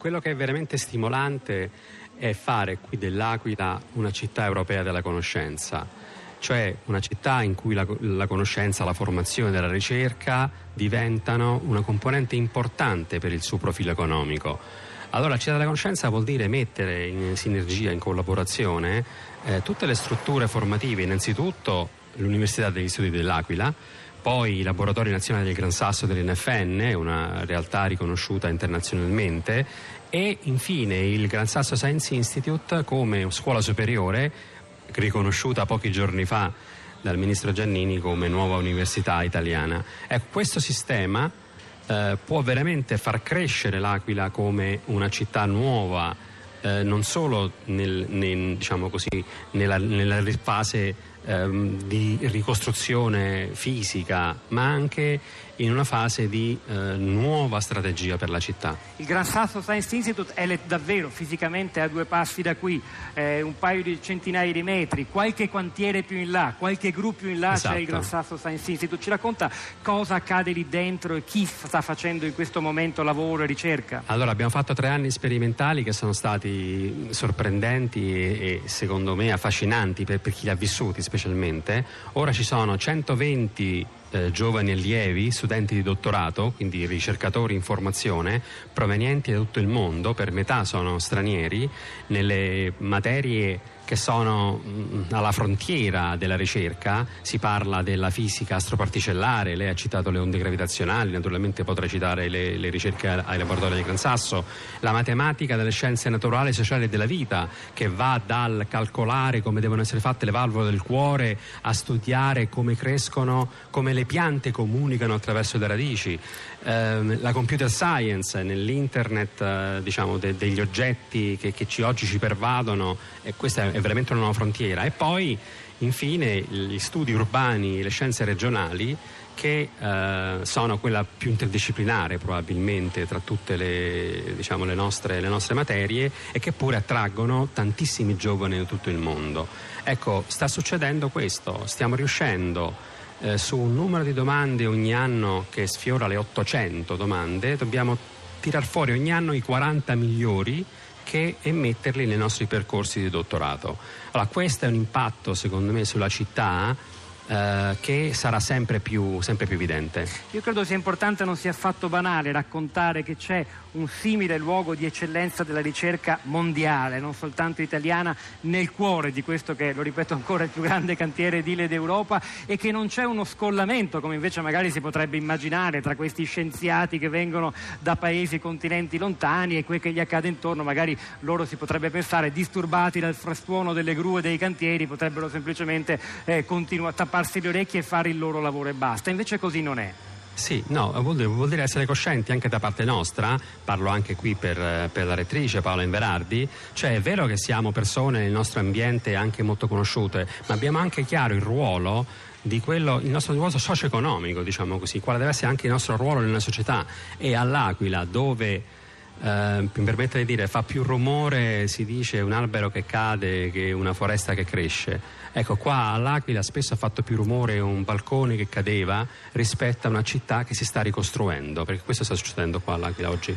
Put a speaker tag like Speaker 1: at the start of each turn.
Speaker 1: Quello che è veramente stimolante è fare qui dell'Aquila una città europea della conoscenza, cioè una città in cui la, la conoscenza, la formazione della ricerca diventano una componente importante per il suo profilo economico. Allora, città della conoscenza vuol dire mettere in sinergia, in collaborazione, eh, tutte le strutture formative, innanzitutto l'Università degli Studi dell'Aquila, poi i laboratori nazionali del Gran Sasso dell'NFN, una realtà riconosciuta internazionalmente, e infine il Gran Sasso Science Institute come scuola superiore, riconosciuta pochi giorni fa dal ministro Giannini come nuova università italiana. Ecco, questo sistema eh, può veramente far crescere l'Aquila come una città nuova, eh, non solo nel, nel, diciamo così, nella, nella fase ehm, di ricostruzione fisica, ma anche in una fase di eh, nuova strategia per la città.
Speaker 2: Il Gran Sasso Science Institute è davvero fisicamente a due passi da qui, eh, un paio di centinaia di metri, qualche quartiere più in là, qualche gruppo più in là esatto. c'è il Gran Sasso Science Institute. Ci racconta cosa accade lì dentro e chi sta facendo in questo momento lavoro e ricerca?
Speaker 1: Allora, abbiamo fatto tre anni sperimentali che sono stati sorprendenti e, e secondo me affascinanti per, per chi li ha vissuti specialmente. Ora ci sono 120 eh, giovani allievi, studenti di dottorato, quindi ricercatori in formazione, provenienti da tutto il mondo, per metà sono stranieri, nelle materie che sono mm, alla frontiera della ricerca, si parla della fisica astroparticellare, lei ha citato le onde gravitazionali, naturalmente potrei citare le, le ricerche ai laboratori di Gran Sasso, la matematica delle scienze naturali e sociali della vita, che va dal calcolare come devono essere fatte le valvole del cuore a studiare come crescono, come le piante comunicano attraverso le radici, eh, la computer science nell'internet eh, diciamo, de, degli oggetti che, che ci, oggi ci pervadono, e questa è veramente una nuova frontiera. E poi infine gli studi urbani, le scienze regionali che eh, sono quella più interdisciplinare probabilmente tra tutte le, diciamo, le, nostre, le, nostre, materie e che pure attraggono tantissimi giovani da tutto il mondo. Ecco, sta succedendo questo, stiamo riuscendo eh, su un numero di domande ogni anno che sfiora le 800 domande, dobbiamo tirar fuori ogni anno i 40 migliori che, e metterli nei nostri percorsi di dottorato. Allora, questo è un impatto secondo me sulla città eh, che sarà sempre più, sempre più, evidente.
Speaker 2: Io credo sia importante, non sia affatto banale, raccontare che c'è un simile luogo di eccellenza della ricerca mondiale, non soltanto italiana, nel cuore di questo che, lo ripeto ancora, è il più grande cantiere edile d'Europa e che non c'è uno scollamento, come invece magari si potrebbe immaginare, tra questi scienziati che vengono da paesi e continenti lontani e quel che gli accade intorno, magari loro si potrebbe pensare disturbati dal frastuono delle gru e dei cantieri, potrebbero semplicemente eh, continuare a tappare tapparsi le orecchie e fare il loro lavoro e basta. Invece così non è.
Speaker 1: Sì, no, vuol dire, vuol dire, essere coscienti anche da parte nostra, parlo anche qui per, per, la rettrice Paola Inverardi, cioè è vero che siamo persone nel nostro ambiente anche molto conosciute, ma abbiamo anche chiaro il ruolo di quello, il nostro ruolo socio-economico, diciamo così, quale deve essere anche il nostro ruolo nella società e all'Aquila dove eh, mi permette di dire, fa più rumore, si dice, un albero che cade che una foresta che cresce. Ecco, qua all'Aquila spesso ha fatto più rumore un balcone che cadeva rispetto a una città che si sta ricostruendo, perché questo sta succedendo qua all'Aquila oggi.